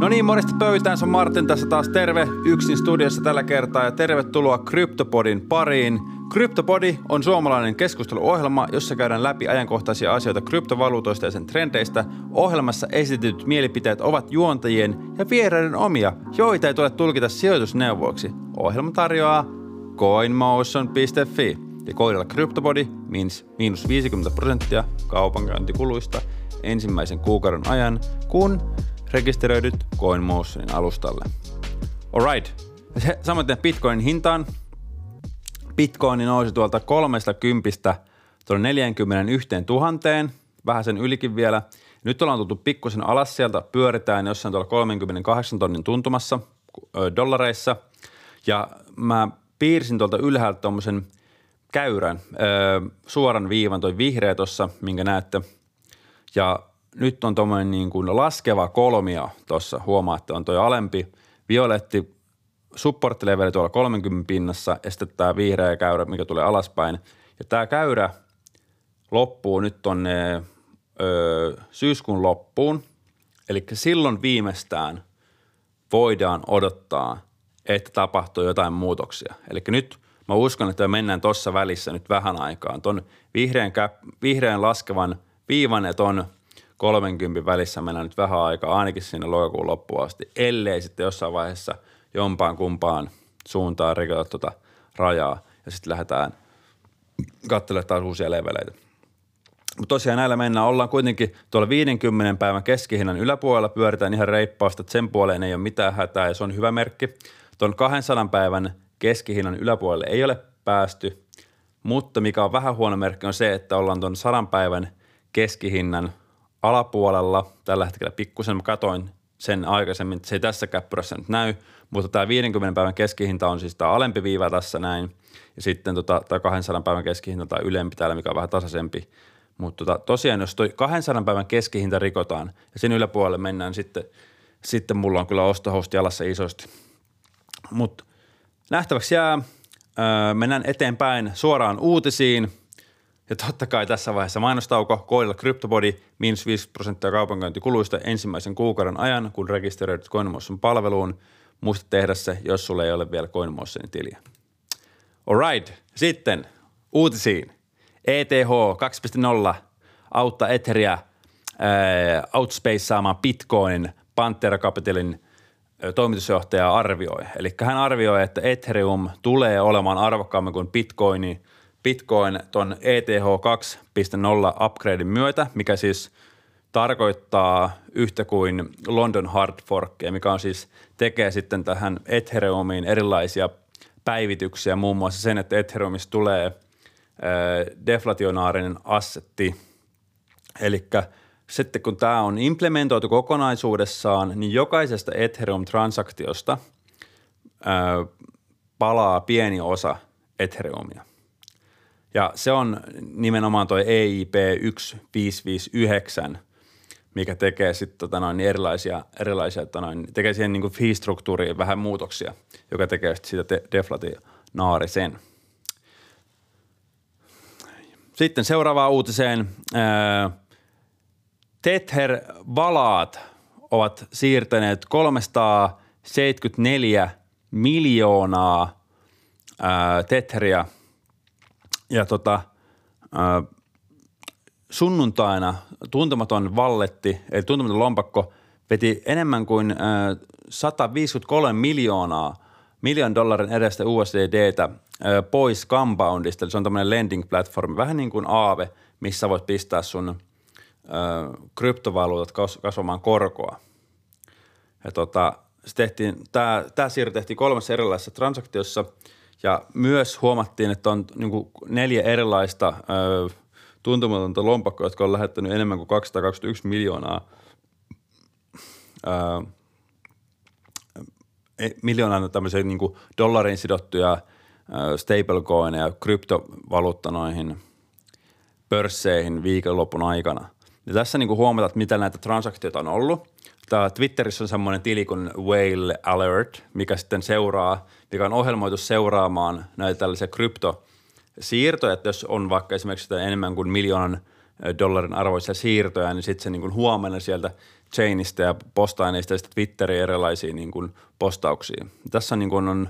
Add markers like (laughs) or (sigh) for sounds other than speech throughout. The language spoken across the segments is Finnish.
No niin, morjesta pöytään, se on Martin tässä taas terve yksin studiossa tällä kertaa ja tervetuloa Kryptopodin pariin. Kryptopodi on suomalainen keskusteluohjelma, jossa käydään läpi ajankohtaisia asioita kryptovaluutoista ja sen trendeistä. Ohjelmassa esitetyt mielipiteet ovat juontajien ja vieraiden omia, joita ei tule tulkita sijoitusneuvoiksi. Ohjelma tarjoaa coinmotion.fi ja koodilla Kryptopodi miinus 50 prosenttia kaupankäyntikuluista ensimmäisen kuukauden ajan, kun rekisteröidyt CoinMotionin alustalle. Alright. Samoin Bitcoinin hintaan. Bitcoin nousi tuolta 30 tuonne 41 000, vähän sen ylikin vielä. Nyt ollaan tultu pikkusen alas sieltä, pyöritään jossain tuolla 38 tonnin tuntumassa dollareissa. Ja mä piirsin tuolta ylhäältä tuommoisen käyrän, suoran viivan, toi vihreä tuossa, minkä näette. Ja nyt on tuommoinen niin kuin laskeva kolmio tuossa, huomaa, että on toi alempi violetti support leveli tuolla 30 pinnassa ja sitten tämä vihreä käyrä, mikä tulee alaspäin. Ja tämä käyrä loppuu nyt tonne öö, syyskuun loppuun, eli silloin viimeistään voidaan odottaa, että tapahtuu jotain muutoksia. Eli nyt mä uskon, että me mennään tuossa välissä nyt vähän aikaan. Tuon vihreän, vihreän laskevan viivan ja ton – 30 välissä mennään nyt vähän aikaa, ainakin sinne lokakuun loppuun asti, ellei sitten jossain vaiheessa jompaan kumpaan suuntaan rikota tuota rajaa ja sitten lähdetään katselemaan taas uusia leveleitä. Mutta tosiaan näillä mennään, ollaan kuitenkin tuolla 50 päivän keskihinnan yläpuolella, pyöritään ihan reippaasti, sen puoleen ei ole mitään hätää ja se on hyvä merkki. Tuon 200 päivän keskihinnan yläpuolelle ei ole päästy, mutta mikä on vähän huono merkki on se, että ollaan tuon 100 päivän keskihinnan alapuolella tällä hetkellä pikkusen. Mä katoin sen aikaisemmin, se ei tässä käppyrässä nyt näy, mutta tämä 50 päivän keskihinta on siis tämä alempi viiva tässä näin. Ja sitten tota, tämä 200 päivän keskihinta tai ylempi täällä, mikä on vähän tasaisempi. Mutta tota, tosiaan, jos toi 200 päivän keskihinta rikotaan ja sen yläpuolelle mennään, sitten, sitten mulla on kyllä ostohosti jalassa isosti. Mutta nähtäväksi jää. Öö, mennään eteenpäin suoraan uutisiin – ja totta kai tässä vaiheessa mainostauko koodilla CryptoBody miinus 5 prosenttia kaupankäyntikuluista ensimmäisen kuukauden ajan, kun rekisteröidyt CoinMotion palveluun. Muista tehdä se, jos sulla ei ole vielä CoinMotionin tiliä. Alright, sitten uutisiin. ETH 2.0 auttaa Etheria äh, outspaceaamaan Bitcoinin Pantera Capitalin äh, toimitusjohtaja arvioi. Eli hän arvioi, että Ethereum tulee olemaan arvokkaammin kuin Bitcoini – Bitcoin ton ETH 2.0 upgradein myötä, mikä siis tarkoittaa yhtä kuin London Hard Forkia, mikä on siis tekee sitten tähän Ethereumiin erilaisia päivityksiä, muun muassa sen, että Ethereumista tulee äh, deflationaarinen assetti. Eli sitten kun tämä on implementoitu kokonaisuudessaan, niin jokaisesta Ethereum-transaktiosta äh, palaa pieni osa Ethereumia. Ja se on nimenomaan tuo EIP 1559, mikä tekee sitten tota noin erilaisia, erilaisia tota noin, tekee siihen niin fee-struktuuriin vähän muutoksia, joka tekee sitten siitä de- deflationaarisen. Sitten seuraavaan uutiseen. Tether-valaat ovat siirtäneet 374 miljoonaa Tetheriä – ja tota, äh, sunnuntaina tuntematon valletti, eli tuntematon lompakko, veti enemmän kuin äh, 153 miljoonaa miljoonan dollarin edestä USDtä äh, pois Compoundista. Eli se on tämmöinen lending-platformi, vähän niin kuin Aave, missä voit pistää sun äh, kryptovaluutat kasvamaan korkoa. Ja tota, tämä, tämä siirto tehtiin kolmessa erilaisessa transaktiossa – ja myös huomattiin, että on niin neljä erilaista ö, tuntematonta lompakkoa, jotka on lähettänyt enemmän kuin 221 miljoonaa ö, e, miljoonaa tämmöisiä niin kuin dollarin sidottuja stablecoineja, kryptovaluutta noihin pörsseihin viikonlopun aikana. Ja tässä niin kuin huomataan, että mitä näitä transaktioita on ollut. Tämä Twitterissä on semmoinen tili kuin Whale Alert, mikä sitten seuraa – mikä on ohjelmoitu seuraamaan näitä tällaisia kryptosiirtoja, että jos on vaikka esimerkiksi enemmän kuin miljoonan dollarin arvoisia siirtoja, niin sitten se niin kuin huomenna sieltä chainista ja postaineista ja Twitteriin erilaisia niin kuin postauksia. Tässä niin kuin on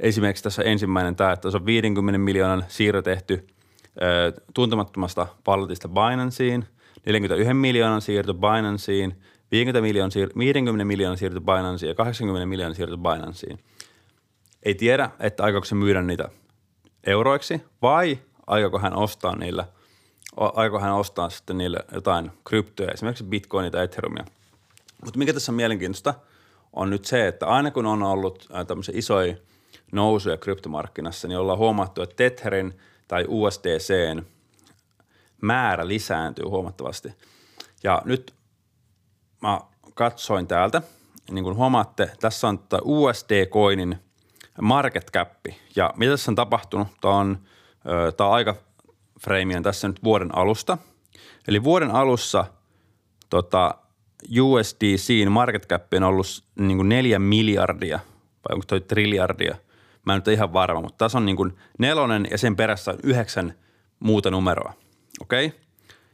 esimerkiksi tässä ensimmäinen tämä, että se on 50 miljoonan siirro tehty tuntemattomasta palletista Binanceen, 41 miljoonan siirto Binanceen, 50 miljoonan, siir- 50 miljoonan siirto Binanceen ja 80 miljoonan siirto Binanceen. Ei tiedä, että aikooko se myydä niitä euroiksi vai aikooko hän ostaa niillä, aikooko hän ostaa sitten niille jotain kryptoja, esimerkiksi bitcoinita tai ethereumia. Mutta mikä tässä on mielenkiintoista on nyt se, että aina kun on ollut tämmöisiä isoja nousuja kryptomarkkinassa, niin ollaan huomattu, että Tetherin tai USDCn määrä lisääntyy huomattavasti. Ja nyt mä katsoin täältä, niin kuin huomaatte, tässä on USD-coinin market cap. Ja mitä tässä on tapahtunut? Tämä on, tämä aika frame on tässä nyt vuoden alusta. Eli vuoden alussa tota, USDCin market cap on ollut niin kuin neljä miljardia, vai onko toi triljardia? Mä en nyt ihan varma, mutta tässä on niin kuin nelonen ja sen perässä on yhdeksän muuta numeroa. Okei? Okay?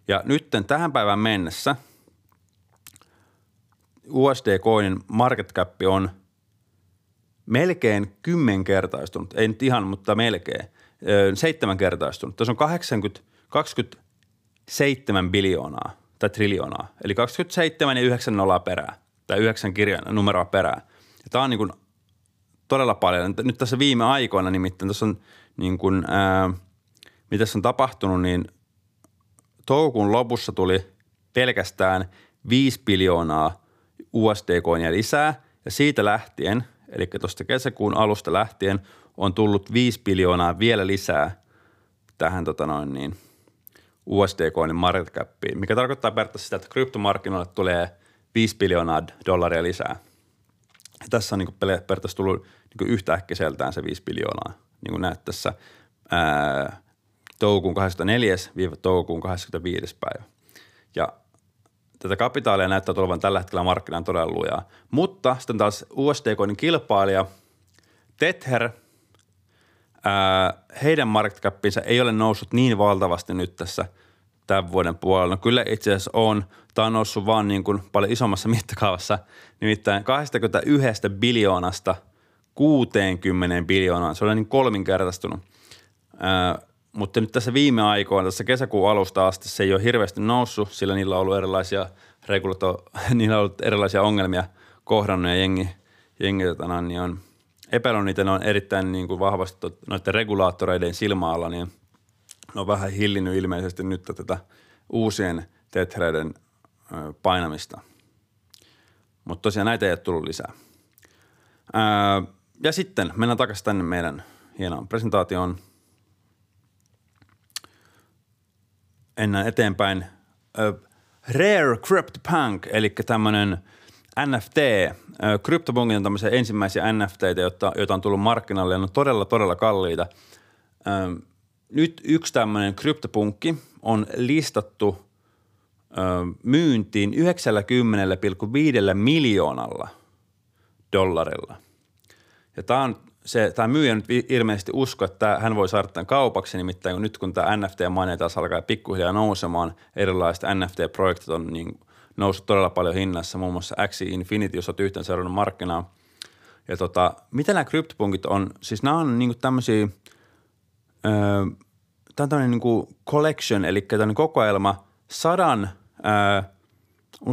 Ja nyt tähän päivään mennessä USD-coinin market cap on melkein kymmenkertaistunut, ei nyt ihan, mutta melkein, seitsemänkertaistunut. Tässä on 80, 27 biljoonaa tai triljoonaa, eli 27 ja 9 nollaa perää, tai 9 kirjan numeroa perää. Ja tämä on niin kuin todella paljon. Nyt tässä viime aikoina nimittäin, tässä on niin kuin, ää, mitä on tapahtunut, niin toukokuun lopussa tuli pelkästään 5 biljoonaa USD-koinia lisää ja siitä lähtien, eli tuosta kesäkuun alusta lähtien, on tullut 5 biljoonaa vielä lisää tähän tota noin niin, USD-koinin market capiin, mikä tarkoittaa periaatteessa sitä, että kryptomarkkinoille tulee 5 biljoonaa dollaria lisää. Tässä on niin periaatteessa tullut niin yhtäkkiseltään se 5 biljoonaa, niin kuin näet tässä ää, toukokuun 24-toukokuun 25. päivä. Ja tätä kapitaalia näyttää tulevan tällä hetkellä markkinaan todella lujaa. Mutta sitten taas USD-koinin kilpailija Tether, ää, heidän market ei ole noussut niin valtavasti nyt tässä tämän vuoden puolella. No kyllä itse asiassa on. Tämä on noussut vaan niin kuin paljon isommassa (laughs) mittakaavassa, nimittäin 21 biljoonasta 60 biljoonaan. Se on niin kolminkertaistunut. Ää, mutta nyt tässä viime aikoina, tässä kesäkuun alusta asti se ei ole hirveästi noussut, sillä niillä on ollut erilaisia regulato, (laughs) niillä on ollut erilaisia ongelmia kohdannut ja jengi, jengi tota, niin on epäillyt niitä, ne on erittäin niin kuin vahvasti noiden regulaattoreiden silmäalla, niin on vähän hillinnyt ilmeisesti nyt tätä uusien tethereiden painamista. Mutta tosiaan näitä ei ole tullut lisää. Ää, ja sitten mennään takaisin tänne meidän hienoon presentaatioon – ennän eteenpäin. Uh, Rare CryptoPunk, eli tämmöinen NFT. CryptoPunkin on tämmöisiä ensimmäisiä NFTitä, joita, on tullut markkinalle ja ne on todella, todella kalliita. Nyt yksi tämmöinen CryptoPunkki on listattu uh, myyntiin 90,5 miljoonalla dollarilla. Ja tämä on se, tämä myyjä nyt ilmeisesti usko, että hän voi saada tämän kaupaksi, nimittäin nyt kun tämä NFT-maine taas alkaa pikkuhiljaa nousemaan, erilaiset NFT-projektit on niin noussut todella paljon hinnassa, muun muassa Axie Infinity, jos olet yhteen seurannut markkinaa. Ja tota, mitä nämä kryptopunkit on? Siis nämä on niin tämmöisiä, öö, tämä on tämmöinen niin collection, eli tämmöinen kokoelma sadan, öö,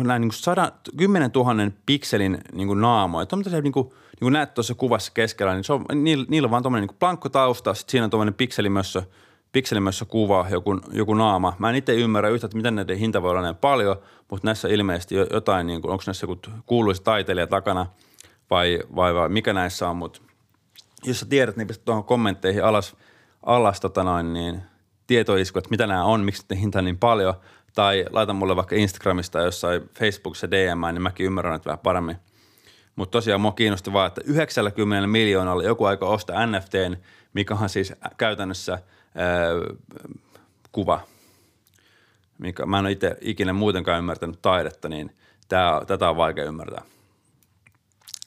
näin niin sadan, kymmenen tuhannen pikselin niin naamoja. Tämä on niin kuin, niin kuin näet tuossa kuvassa keskellä, niin se on, niillä, niillä on vaan tuommoinen niin plankko tausta, sitten siinä on tuommoinen pikselimössö, pikselimössö kuva, joku, joku naama. Mä en itse ymmärrä yhtä, että miten näiden hinta voi olla näin paljon, mutta näissä ilmeisesti jotain, niin kuin, onko näissä joku kuuluisa taiteilija takana vai, vai, vai mikä näissä on, mutta jos sä tiedät, niin pistä tuohon kommentteihin alas, alas tota noin, niin tietoisku, että mitä nämä on, miksi ne hinta niin paljon, tai laita mulle vaikka Instagramista jossain Facebookissa DM, niin mäkin ymmärrän, että vähän paremmin – mutta tosiaan mua kiinnosti vaan, että 90 miljoonalla joku aika ostaa NFTn, mikä on siis käytännössä ää, kuva. Mikä, mä en ole itse ikinä muutenkaan ymmärtänyt taidetta, niin tää, tätä on vaikea ymmärtää.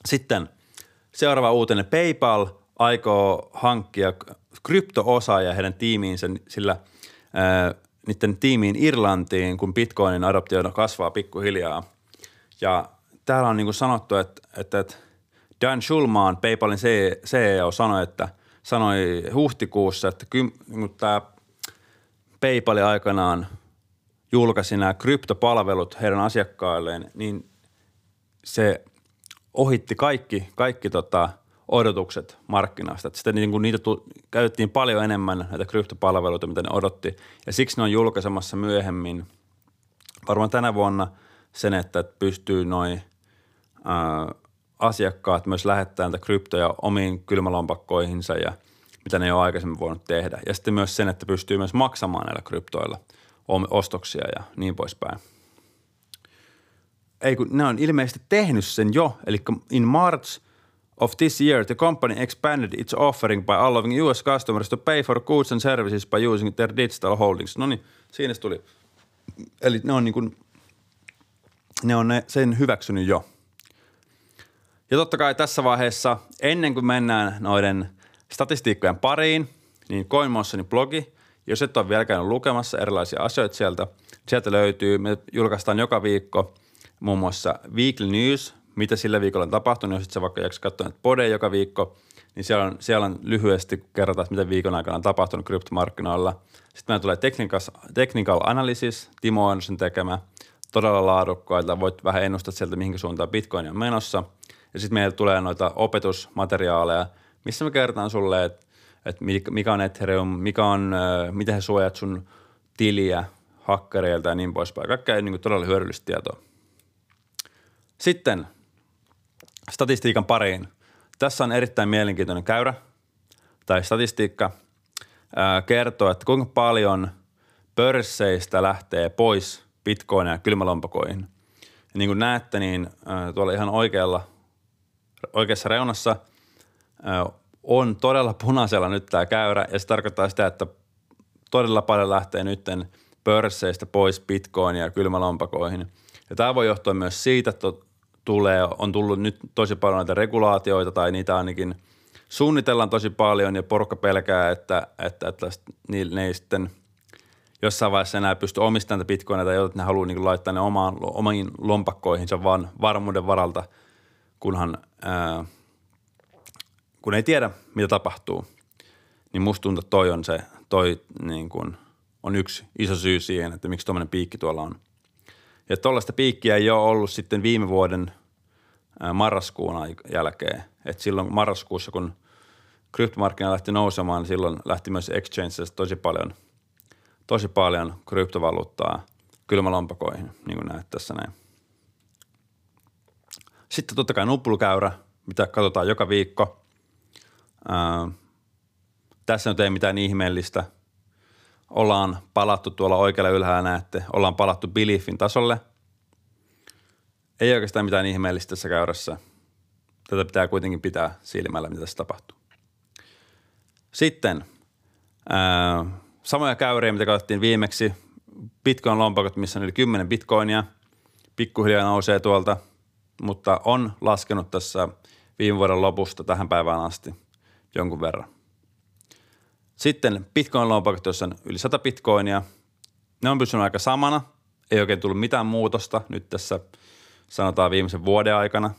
Sitten seuraava uutinen. PayPal aikoo hankkia krypto-osaajia heidän tiimiinsä, sillä ää, niiden tiimiin Irlantiin, kun Bitcoinin adoptio kasvaa pikkuhiljaa. Ja täällä on niin kuin sanottu, että, että, että Dan Schulman, PayPalin CEO, sanoi, että sanoi huhtikuussa, että kym, niin tämä PayPal aikanaan julkaisi nämä kryptopalvelut heidän asiakkailleen, niin se ohitti kaikki, kaikki tota, odotukset markkinasta. Että sitten niin kuin niitä tu- käytettiin paljon enemmän näitä kryptopalveluita, mitä ne odotti. Ja siksi ne on julkaisemassa myöhemmin, varmaan tänä vuonna, sen, että pystyy noin asiakkaat myös lähettää näitä kryptoja omiin kylmälompakkoihinsa ja mitä ne ei ole aikaisemmin voinut tehdä. Ja sitten myös sen, että pystyy myös maksamaan näillä kryptoilla ostoksia ja niin poispäin. Ei kun ne on ilmeisesti tehnyt sen jo, eli in March of this year the company expanded its offering by allowing US customers to pay for goods and services by using their digital holdings. No niin, siinä tuli. Eli ne on niin kuin, ne on ne, sen hyväksynyt jo. Ja totta kai tässä vaiheessa, ennen kuin mennään noiden statistiikkojen pariin, niin CoinMotionin blogi, jos et ole vielä käynyt lukemassa erilaisia asioita sieltä, sieltä löytyy, me julkaistaan joka viikko muun muassa Weekly News, mitä sillä viikolla on tapahtunut, jos et sä vaikka jaksa katsoa näitä podeja joka viikko, niin siellä on, siellä on lyhyesti kerrotaan, mitä viikon aikana on tapahtunut kryptomarkkinoilla. Sitten meillä tulee technical, technical analysis, Timo on sen tekemä, todella laadukkaita, voit vähän ennustaa sieltä, mihinkä suuntaan Bitcoin on menossa – ja sitten meillä tulee noita opetusmateriaaleja, missä me kertaan sulle, että et mikä on Ethereum, mikä on, äh, miten he suojat sun tiliä hakkereilta ja niin poispäin. Kaikkea niin kuin todella hyödyllistä tietoa. Sitten statistiikan pariin. Tässä on erittäin mielenkiintoinen käyrä tai statistiikka kertoo, että kuinka paljon pörsseistä lähtee pois bitcoinia kylmälompakoihin. Ja niin kuin näette, niin tuolla ihan oikealla oikeassa reunassa on todella punaisella nyt tämä käyrä ja se tarkoittaa sitä, että todella paljon lähtee nytten pörsseistä pois bitcoinia ja kylmälompakoihin. Ja tämä voi johtua myös siitä, että tulee, on tullut nyt tosi paljon näitä regulaatioita tai niitä ainakin suunnitellaan tosi paljon ja porukka pelkää, että, että, että ne ei sitten jossain vaiheessa enää pysty omistamaan näitä tai että ne haluaa niin laittaa ne omaan, omiin lompakkoihinsa vaan varmuuden varalta – kunhan, ää, kun ei tiedä, mitä tapahtuu, niin musta tuntuu, toi on se, toi niin kuin, on yksi iso syy siihen, että miksi tuommoinen piikki tuolla on. Ja tuollaista piikkiä ei ole ollut sitten viime vuoden marraskuun jälkeen. Et silloin marraskuussa, kun kryptomarkkina lähti nousemaan, niin silloin lähti myös exchanges tosi paljon, tosi paljon kryptovaluuttaa kylmälompakoihin, niin kuin näet tässä näin. Sitten totta kai nuppulukäyrä, mitä katsotaan joka viikko. Ää, tässä nyt ei mitään ihmeellistä. Ollaan palattu tuolla oikealla ylhäällä näette, ollaan palattu beliefin tasolle. Ei oikeastaan mitään ihmeellistä tässä käyrässä. Tätä pitää kuitenkin pitää silmällä, mitä tässä tapahtuu. Sitten ää, samoja käyriä, mitä katsottiin viimeksi. Bitcoin-lompakot, missä on yli 10 bitcoinia. Pikkuhiljaa nousee tuolta – mutta on laskenut tässä viime vuoden lopusta tähän päivään asti jonkun verran. Sitten Bitcoin-lompakot, joissa on yli 100 bitcoinia. Ne on pysynyt aika samana. Ei oikein tullut mitään muutosta nyt tässä sanotaan viimeisen vuoden aikana.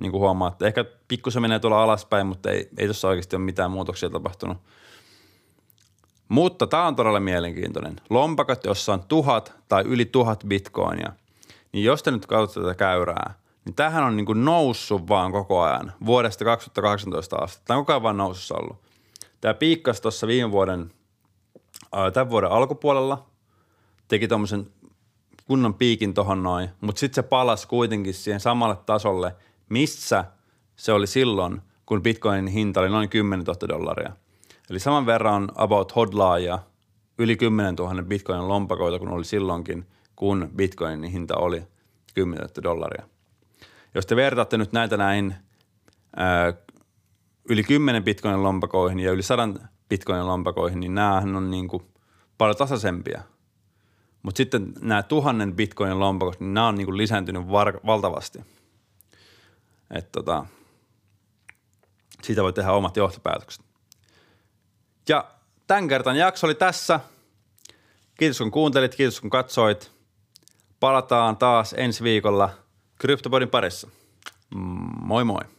Niin kuin huomaatte, ehkä pikkusen menee tuolla alaspäin, mutta ei, ei tuossa oikeasti ole mitään muutoksia tapahtunut. Mutta tämä on todella mielenkiintoinen. Lompakot, jossa on tuhat tai yli tuhat bitcoinia, niin jos te nyt katsotte tätä käyrää – niin tämähän on niin kuin noussut vaan koko ajan vuodesta 2018 asti. Tämä on koko ajan vaan nousussa ollut. Tämä piikkasi tuossa viime vuoden, ää, tämän vuoden alkupuolella, teki tuommoisen kunnon piikin tuohon noin, mutta sitten se palasi kuitenkin siihen samalle tasolle, missä se oli silloin, kun bitcoinin hinta oli noin 10 000 dollaria. Eli saman verran about hodlaaja yli 10 000 bitcoinin lompakoita, kun oli silloinkin, kun bitcoinin hinta oli 10 000 dollaria. Jos te vertaatte nyt näitä näin ää, yli 10 bitcoinin lompakoihin ja yli 100 bitcoinin lompakoihin, niin näähän on niin kuin paljon tasaisempia. Mutta sitten nämä tuhannen bitcoinin lompakot, niin nämä on niin kuin lisääntynyt var- valtavasti. Et tota, siitä voi tehdä omat johtopäätökset. Ja tämän kertan jakso oli tässä. Kiitos kun kuuntelit, kiitos kun katsoit. Palataan taas ensi viikolla CryptoPodin parissa. Moi moi!